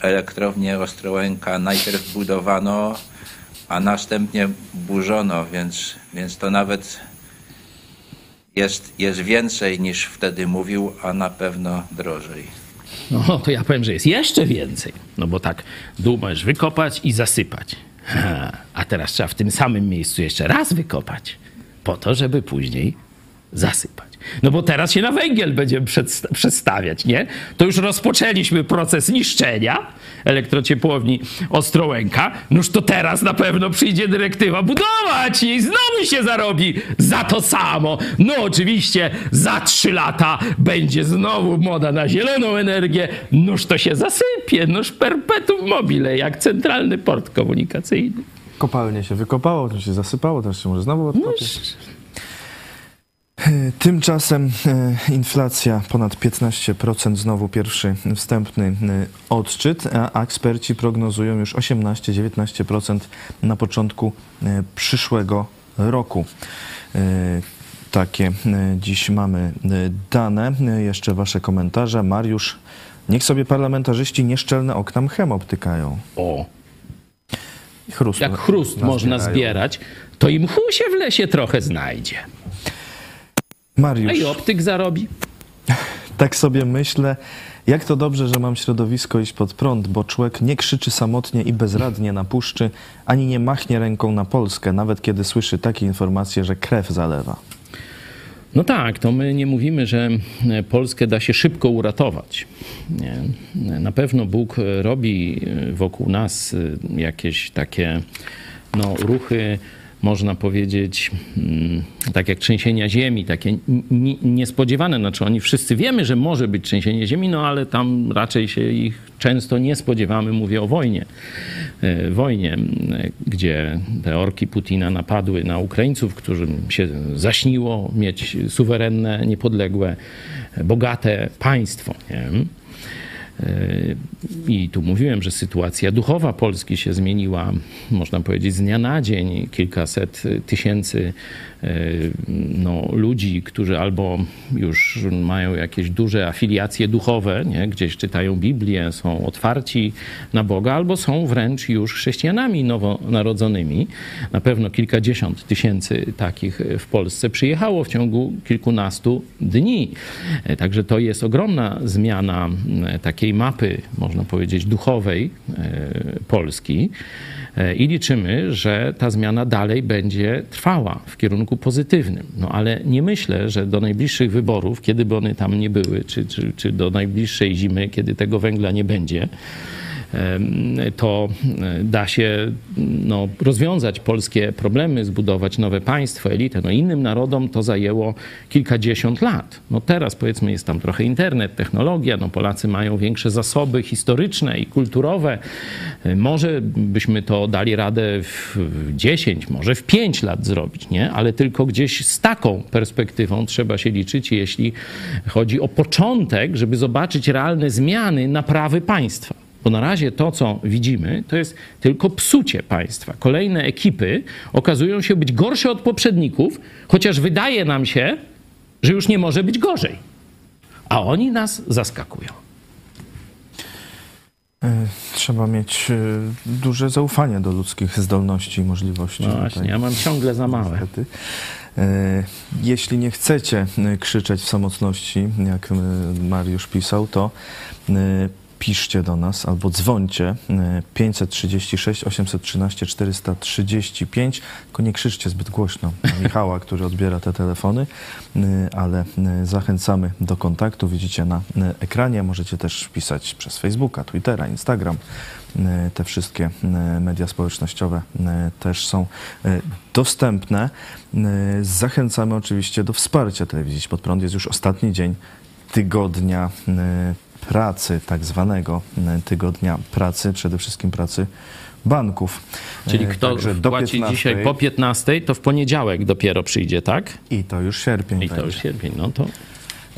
elektrownię Ostrołęka najpierw budowano, a następnie burzono, więc, więc to nawet jest, jest więcej niż wtedy mówił, a na pewno drożej. No to ja powiem, że jest jeszcze więcej. No bo tak, dół możesz wykopać i zasypać. A teraz trzeba w tym samym miejscu jeszcze raz wykopać, po to, żeby później zasypać. No bo teraz się na węgiel będziemy przestawiać, nie? To już rozpoczęliśmy proces niszczenia elektrociepłowni Ostrołęka. Noż to teraz na pewno przyjdzie dyrektywa budować i znowu się zarobi za to samo. No oczywiście za trzy lata będzie znowu moda na zieloną energię. Noż to się zasypie, noż perpetuum mobile, jak centralny port komunikacyjny. Kopalnie się wykopało, to się zasypało, teraz się może znowu No, odkopie. Tymczasem e, inflacja ponad 15%, znowu pierwszy wstępny e, odczyt, a eksperci prognozują już 18-19% na początku e, przyszłego roku. E, Takie e, dziś mamy e, dane. E, Jeszcze wasze komentarze. Mariusz, niech sobie parlamentarzyści nieszczelne okna mchem obtykają. o, Chrust jak chrust można zbierać, to i mchu się w lesie trochę znajdzie. A Mariusz. i optyk zarobi. [LAUGHS] Tak sobie myślę, jak to dobrze, że mam środowisko iść pod prąd, bo człowiek nie krzyczy samotnie i bezradnie na puszczy, ani nie machnie ręką na Polskę, nawet kiedy słyszy takie informacje, że krew zalewa. No tak, to my nie mówimy, że e, Polskę da się szybko uratować. Nie. Na pewno Bóg e, robi e, wokół nas e, jakieś takie no, ruchy, można powiedzieć, mm, tak jak trzęsienia ziemi, takie niespodziewane. Znaczy oni wszyscy wiemy, że może być trzęsienie ziemi, no ale tam raczej się ich często nie spodziewamy. Mówię o wojnie. E, Wojnie, gdzie te orki Putina napadły na Ukraińców, którym się zaśniło mieć suwerenne, niepodległe, bogate państwo. Nie? I tu mówiłem, że sytuacja duchowa Polski się zmieniła, można powiedzieć, z dnia na dzień. Kilkaset tysięcy e, no, ludzi, którzy albo już mają jakieś duże afiliacje duchowe, nie? gdzieś czytają Biblię, są otwarci na Boga, albo są wręcz już chrześcijanami nowonarodzonymi. Na pewno kilkadziesiąt tysięcy takich w Polsce przyjechało w ciągu kilkunastu dni. E, Także to jest ogromna zmiana m, mapy, można powiedzieć, duchowej e, Polski. E, I liczymy, że ta zmiana dalej będzie trwała w kierunku pozytywnym. No ale nie myślę, że do najbliższych wyborów, kiedy by one tam nie były, czy, czy, czy do najbliższej zimy, kiedy tego węgla nie będzie, to e, da się no, rozwiązać polskie problemy, zbudować nowe państwo, elitę. No, innym narodom to zajęło kilkadziesiąt lat. No, teraz powiedzmy jest tam trochę internet, technologia, no, Polacy mają większe zasoby historyczne i kulturowe. E, Może byśmy to dali radę w 10, może w 5 lat zrobić, nie? ale tylko gdzieś z taką perspektywą trzeba się liczyć, jeśli chodzi o początek, żeby zobaczyć realne zmiany naprawy państwa. Bo na razie to, co widzimy, to jest tylko psucie państwa. Kolejne ekipy okazują się być gorsze od poprzedników, chociaż wydaje nam się, że już nie może być gorzej. A oni nas zaskakują. E, Trzeba mieć e, duże zaufanie do ludzkich zdolności i możliwości. No Tutaj właśnie, ja mam ciągle za małe. niestety. E, Jeśli nie chcecie krzyczeć w samotności, jak Mariusz pisał, to piszcie do nas albo dzwońcie e, 536 813 435, tylko nie krzyczcie zbyt głośno Michała, który odbiera te telefony, e, ale e, zachęcamy do kontaktu. Widzicie na e, ekranie, możecie też pisać przez Facebooka, Twittera, Instagram. Te wszystkie media społecznościowe też są dostępne. Zachęcamy oczywiście do wsparcia telewizji Pod Prąd. Jest już ostatni dzień tygodnia. Pracy, tak zwanego e, tygodnia pracy, przede wszystkim pracy banków. Czyli E, kto także płaci 15. dzisiaj po 15, to w poniedziałek dopiero przyjdzie, tak? I to już sierpień I to już sierpień, no to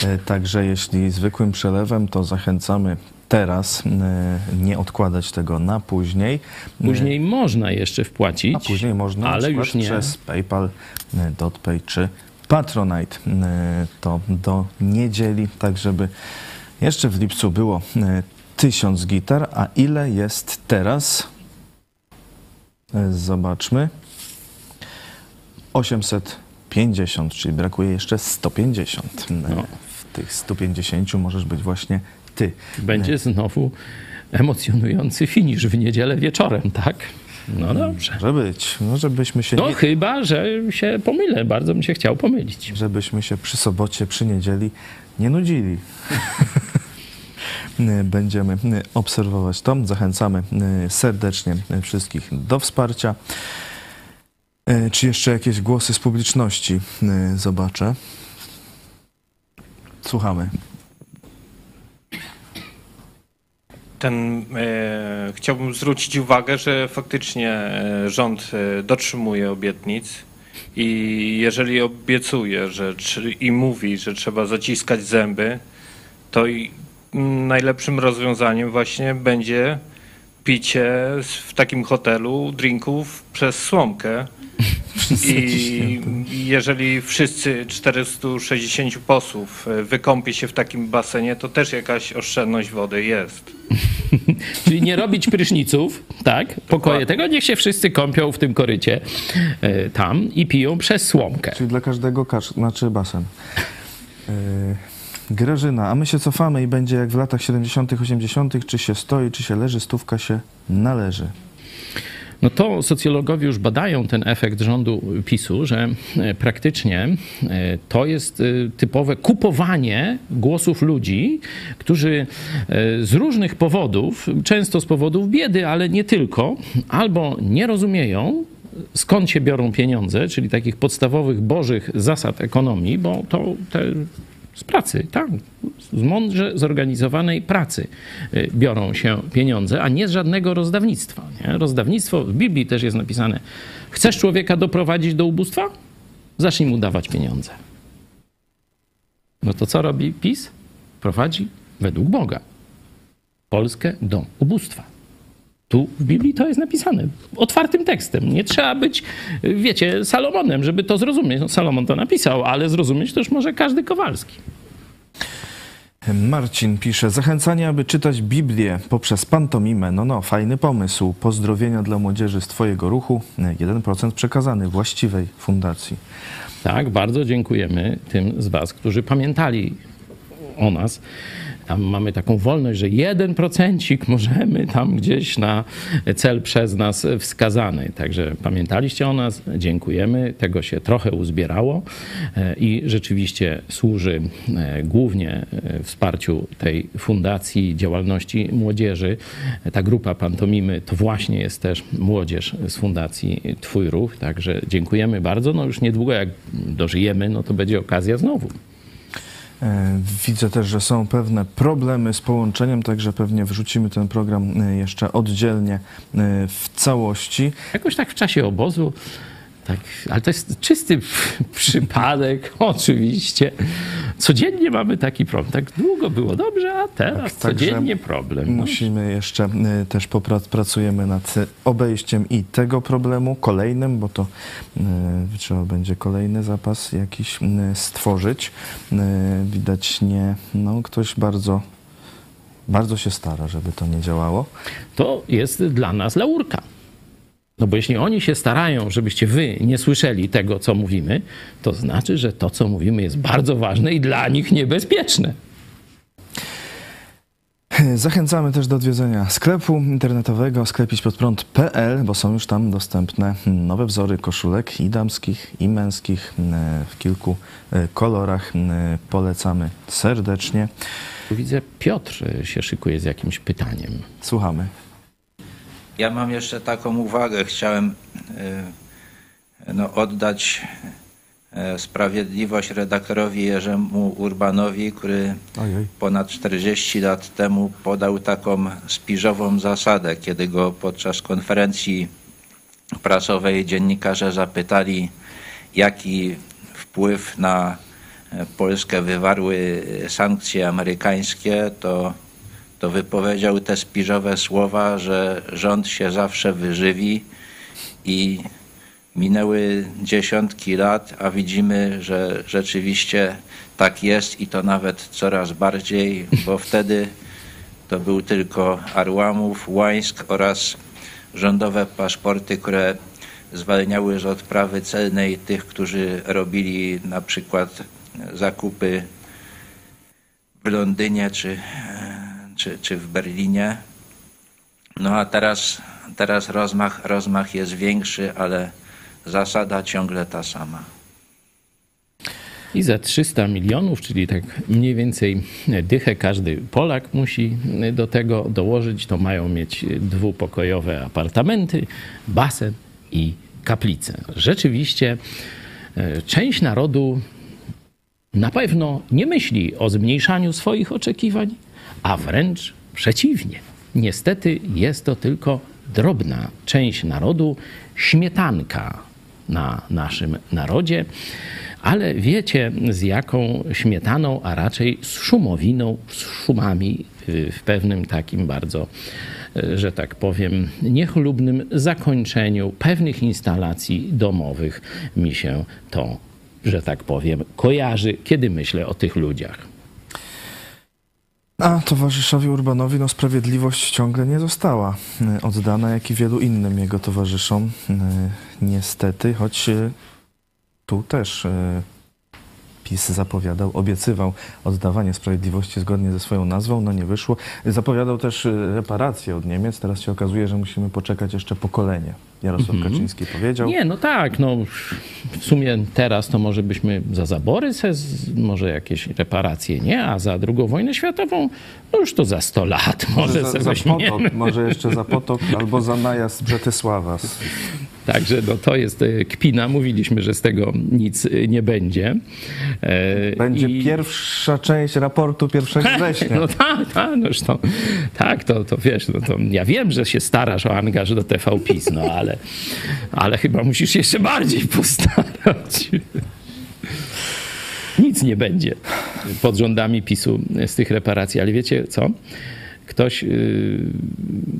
E, Także jeśli zwykłym przelewem, to zachęcamy teraz nie odkładać tego na później. Później można jeszcze wpłacić. A później można na ale już nie. przez PayPal, DotPay czy Patronite. To do niedzieli, tak żeby jeszcze w lipcu było e, 1000 gitar. A ile jest teraz? E, Zobaczmy. 850, czyli brakuje jeszcze 150. E, No. W tych 150 możesz być właśnie ty. Będzie znowu emocjonujący finisz w niedzielę wieczorem, tak? No dobrze. Może być. No, żebyśmy się No nie, chyba, że się pomylę. Bardzo bym się chciał pomylić. żebyśmy się przy sobocie, przy niedzieli nie nudzili. [LAUGHS] Będziemy obserwować to. Zachęcamy serdecznie wszystkich do wsparcia. E, Czy jeszcze jakieś głosy z publiczności e, zobaczę? Słuchamy. Ten, e, chciałbym zwrócić uwagę, że faktycznie e, rząd e, dotrzymuje obietnic i jeżeli obiecuje że, czy, i mówi, że trzeba zaciskać zęby, to i, najlepszym rozwiązaniem właśnie będzie picie w takim hotelu drinków przez słomkę. I jeżeli wszyscy 460 posłów e, wykąpie się w takim basenie, to też jakaś oszczędność wody jest. [LAUGHS] Czyli nie robić pryszniców, tak? Pokoje tego, niech się wszyscy kąpią w tym korycie e, tam i piją przez słomkę. Czyli dla każdego kasz, znaczy basen. Yy, Grażyna, a my się cofamy i będzie jak w latach 70., 80., czy się stoi, czy się leży, stówka się należy. No to socjologowie już badają ten efekt rządu PiSu, że e, praktycznie e, to jest e, typowe kupowanie głosów ludzi, którzy z różnych powodów, często z powodów biedy, ale nie tylko, albo nie rozumieją, skąd się biorą pieniądze, czyli takich podstawowych bożych zasad ekonomii, bo to te z pracy, tak, z mądrze zorganizowanej pracy y, biorą się pieniądze, a nie z żadnego rozdawnictwa. Nie? Rozdawnictwo w Biblii też jest napisane: chcesz człowieka doprowadzić do ubóstwa? Zacznij mu dawać pieniądze. No to co robi PiS? Prowadzi według Boga Polskę do ubóstwa. Tu w Biblii to jest napisane otwartym tekstem. Nie trzeba być, wiecie, Salomonem, żeby to zrozumieć. No, Salomon to napisał, ale zrozumieć to już może każdy Kowalski. Marcin pisze, zachęcanie, aby czytać Biblię poprzez pantomimę. No, no, fajny pomysł. Pozdrowienia dla młodzieży z Twojego ruchu. 1% przekazany właściwej fundacji. Tak, bardzo dziękujemy tym z Was, którzy pamiętali o nas. Tam mamy taką wolność, że jeden procencik możemy tam gdzieś na cel przez nas wskazany. Także pamiętaliście o nas, dziękujemy. Tego się trochę uzbierało e, i rzeczywiście służy e, głównie e, wsparciu tej fundacji działalności młodzieży. Ta grupa Pantomimy to właśnie jest też młodzież z fundacji Twój Ruch. Także dziękujemy bardzo. No już niedługo jak dożyjemy, no to będzie okazja znowu. E, Widzę też, że są pewne problemy z połączeniem, także pewnie wrzucimy ten program e, jeszcze oddzielnie e, w całości. Jakoś tak w czasie obozu, tak, ale to jest czysty [LAUGHS] przypadek, [LAUGHS] oczywiście. Codziennie mamy taki problem. Tak długo było dobrze, a teraz Tak, codziennie problem. No, Musimy jeszcze e, też popracujemy nad e, obejściem i tego problemu kolejnym, bo to e, trzeba będzie kolejny zapas jakiś stworzyć. Widać nie, no ktoś bardzo, bardzo się stara, żeby to nie działało. to jest dla nas laurka. No bo jeśli oni się starają, żebyście wy nie słyszeli tego, co mówimy, to znaczy, że to, co mówimy, jest bardzo ważne i dla nich niebezpieczne. Zachęcamy też do odwiedzenia sklepu internetowego sklepićpodprąd.pl, bo są już tam dostępne nowe wzory koszulek i damskich, i męskich e, w kilku e, kolorach. E, Polecamy serdecznie. Widzę, Piotr się szykuje z jakimś pytaniem. Słuchamy. Ja mam jeszcze taką uwagę. Chciałem y, no, oddać e, sprawiedliwość redaktorowi Jerzemu Urbanowi, który Ojej. ponad 40 lat temu podał taką spiżową zasadę, kiedy go podczas konferencji prasowej dziennikarze zapytali, jaki wpływ na e, Polskę wywarły e, sankcje amerykańskie, to, to wypowiedział te spiżowe słowa, że rząd się zawsze wyżywi i minęły dziesiątki lat, a widzimy, że rzeczywiście tak jest i to nawet coraz bardziej, bo wtedy to był tylko Arłamów, Łańsk oraz rządowe paszporty, które zwalniały z odprawy celnej tych, którzy robili na przykład zakupy w Londynie czy, czy, czy w Berlinie. No a teraz, teraz rozmach, rozmach jest większy, ale zasada ciągle ta sama. I za 300 milionów, czyli tak mniej więcej dychę każdy Polak musi do tego dołożyć, to mają mieć dwupokojowe apartamenty, basen i kaplicę. Rzeczywiście e, część narodu na pewno nie myśli o zmniejszaniu swoich oczekiwań, a wręcz przeciwnie. Niestety jest to tylko drobna część narodu, śmietanka na naszym narodzie. Ale wiecie, z jaką śmietaną, a raczej z szumowiną, z szumami y, w pewnym takim bardzo, y, że tak powiem, niechlubnym zakończeniu pewnych instalacji domowych mi się to, że tak powiem, kojarzy, kiedy myślę o tych ludziach. A towarzyszowi Urbanowi no, sprawiedliwość ciągle nie została y, oddana, jak i wielu innym jego towarzyszom. y, Niestety, choć y, tu też PiS zapowiadał, obiecywał oddawanie sprawiedliwości zgodnie ze swoją nazwą, no nie wyszło. Zapowiadał też reparacje od Niemiec. Teraz się okazuje, że musimy poczekać jeszcze pokolenie. Jarosław Kaczyński powiedział. Nie, no tak, no w sumie teraz to może byśmy za zabory se może jakieś reparacje, nie? A za drugą wojnę światową, no już to za 100 lat może, za, se za weźmiemy. potok, może jeszcze za potok, albo za najazd Brzetysława. Także no, to jest e, kpina. Mówiliśmy, że z tego nic e, nie będzie. E, Będzie i- pierwsza część raportu 1 września. No tak, tak, no to, tak, to, to wiesz, no to ja wiem, że się starasz o angaż do TV PiS, no ale, ale chyba musisz jeszcze bardziej postarać. Nic nie będzie pod rządami PiSu z tych reparacji, ale wiecie co? Ktoś yy,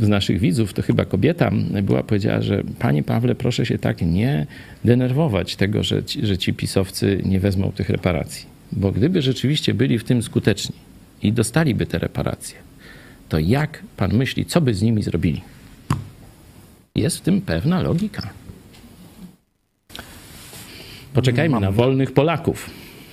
z naszych widzów, to chyba kobieta była, powiedziała, że panie Pawle, proszę się tak nie denerwować tego, że ci, że ci pisowcy nie wezmą tych reparacji. Bo gdyby rzeczywiście byli w tym skuteczni i dostaliby te reparacje, to jak pan myśli, co by z nimi zrobili? Jest w tym pewna logika. Poczekajmy na wolnych Polaków.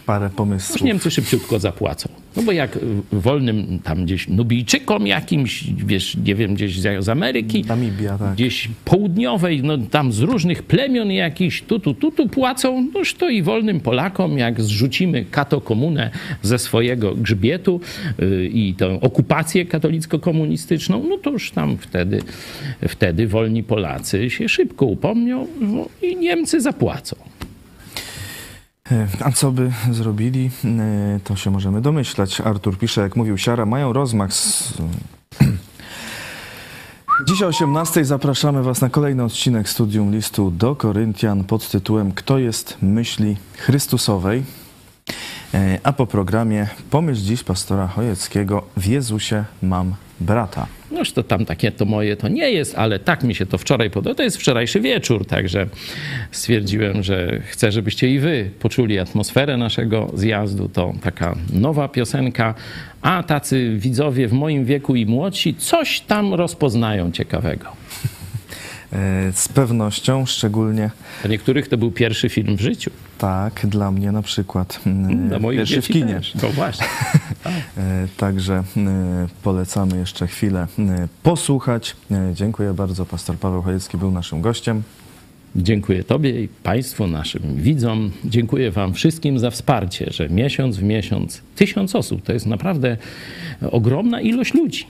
Parę Już pomysłów. Niemcy szybciutko zapłacą. No bo jak wolnym tam gdzieś Nubijczykom jakimś, wiesz, nie wiem, gdzieś z Ameryki, Namibia, tak. gdzieś południowej, no tam z różnych plemion jakichś tu, tu, tu, tu płacą, noż to i wolnym Polakom, jak zrzucimy katokomunę ze swojego grzbietu yy, i tę okupację katolicko-komunistyczną, no to już tam wtedy, wtedy wolni Polacy się szybko upomnią no, i Niemcy zapłacą. E, A co by zrobili, e, to się możemy domyślać. Artur pisze, jak mówił Siara, mają rozmach z... [CLEARS THROAT] Dziś o 18 zapraszamy Was na kolejny odcinek Studium Listu do Koryntian pod tytułem Kto jest myśli Chrystusowej? E, A po programie pomyśl dziś pastora Chojeckiego W Jezusie mam brata. Noż to tam takie to moje to nie jest, ale tak mi się to wczoraj podobało. To jest wczorajszy wieczór, także stwierdziłem, że chcę, żebyście i wy poczuli atmosferę naszego zjazdu. To taka nowa piosenka, a tacy widzowie w moim wieku i młodsi coś tam rozpoznają ciekawego. E, Z pewnością, szczególnie Dla niektórych to był pierwszy film w życiu. tak, dla mnie na przykład. mm, Dla moich Pierwszy w kinie. też. No właśnie. [LAUGHS] E, Także e, polecamy jeszcze chwilę posłuchać. Dziękuję bardzo. Pastor Paweł Chojecki był naszym gościem. Dziękuję Tobie i Państwu, naszym widzom. Dziękuję Wam wszystkim za wsparcie, że miesiąc w miesiąc tysiąc osób to jest naprawdę ogromna ilość ludzi.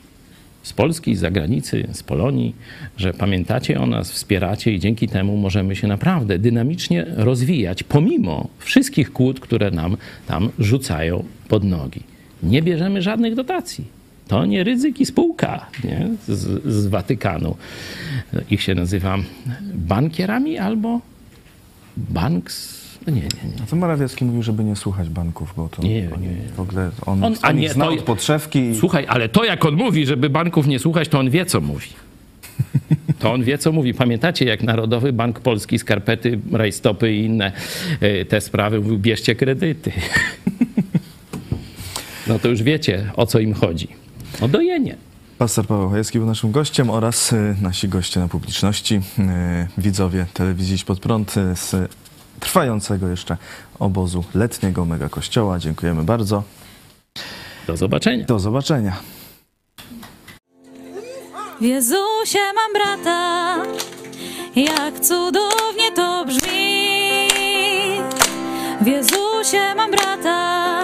Z Polski, z zagranicy, z Polonii, że pamiętacie o nas, wspieracie i dzięki temu możemy się naprawdę dynamicznie rozwijać, pomimo wszystkich kłód, które nam tam rzucają pod nogi. Nie bierzemy żadnych dotacji. To nie ryzyki spółka nie? Z, z Watykanu. Ich się nazywa bankierami albo bank z... Nie, nie, nie. A to Morawiecki mówił, żeby nie słuchać banków, bo to Nie, oni nie. w ogóle on, On- a on nie, zna to- od podszewki. Słuchaj, ale to jak on mówi, żeby banków nie słuchać, to on wie, co mówi. [LAUGHS] To on wie, co mówi. Pamiętacie, jak Narodowy Bank Polski, skarpety, rajstopy i inne e, te sprawy mówił, bierzcie kredyty. [LAUGHS] No to już wiecie, o co im chodzi. O dojenie. Pastor Paweł Chojecki był naszym gościem oraz y, nasi goście na publiczności, y, widzowie telewizji Pod Prąd z trwającego jeszcze obozu letniego Mega Kościoła. Dziękujemy bardzo. Do zobaczenia. Do zobaczenia. W Jezusie mam brata, jak cudownie to brzmi. W Jezusie mam brata,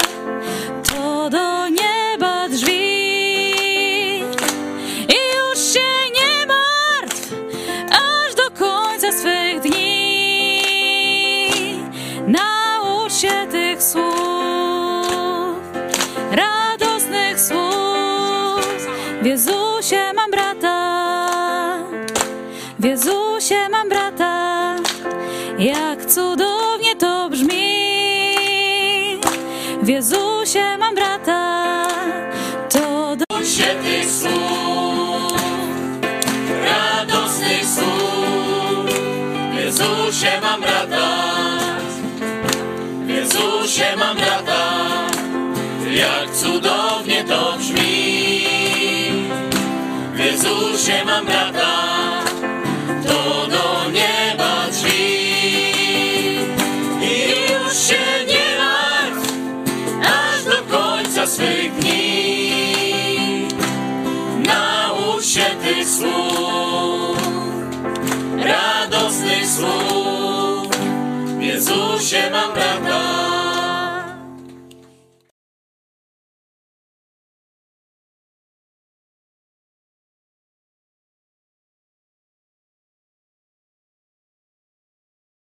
Jezusie mam brata, to do nieba drzwi. I już się nie martw, aż do końca swych dni. Naucz się tych słów, radosnych słów. W Jezusie mam brata.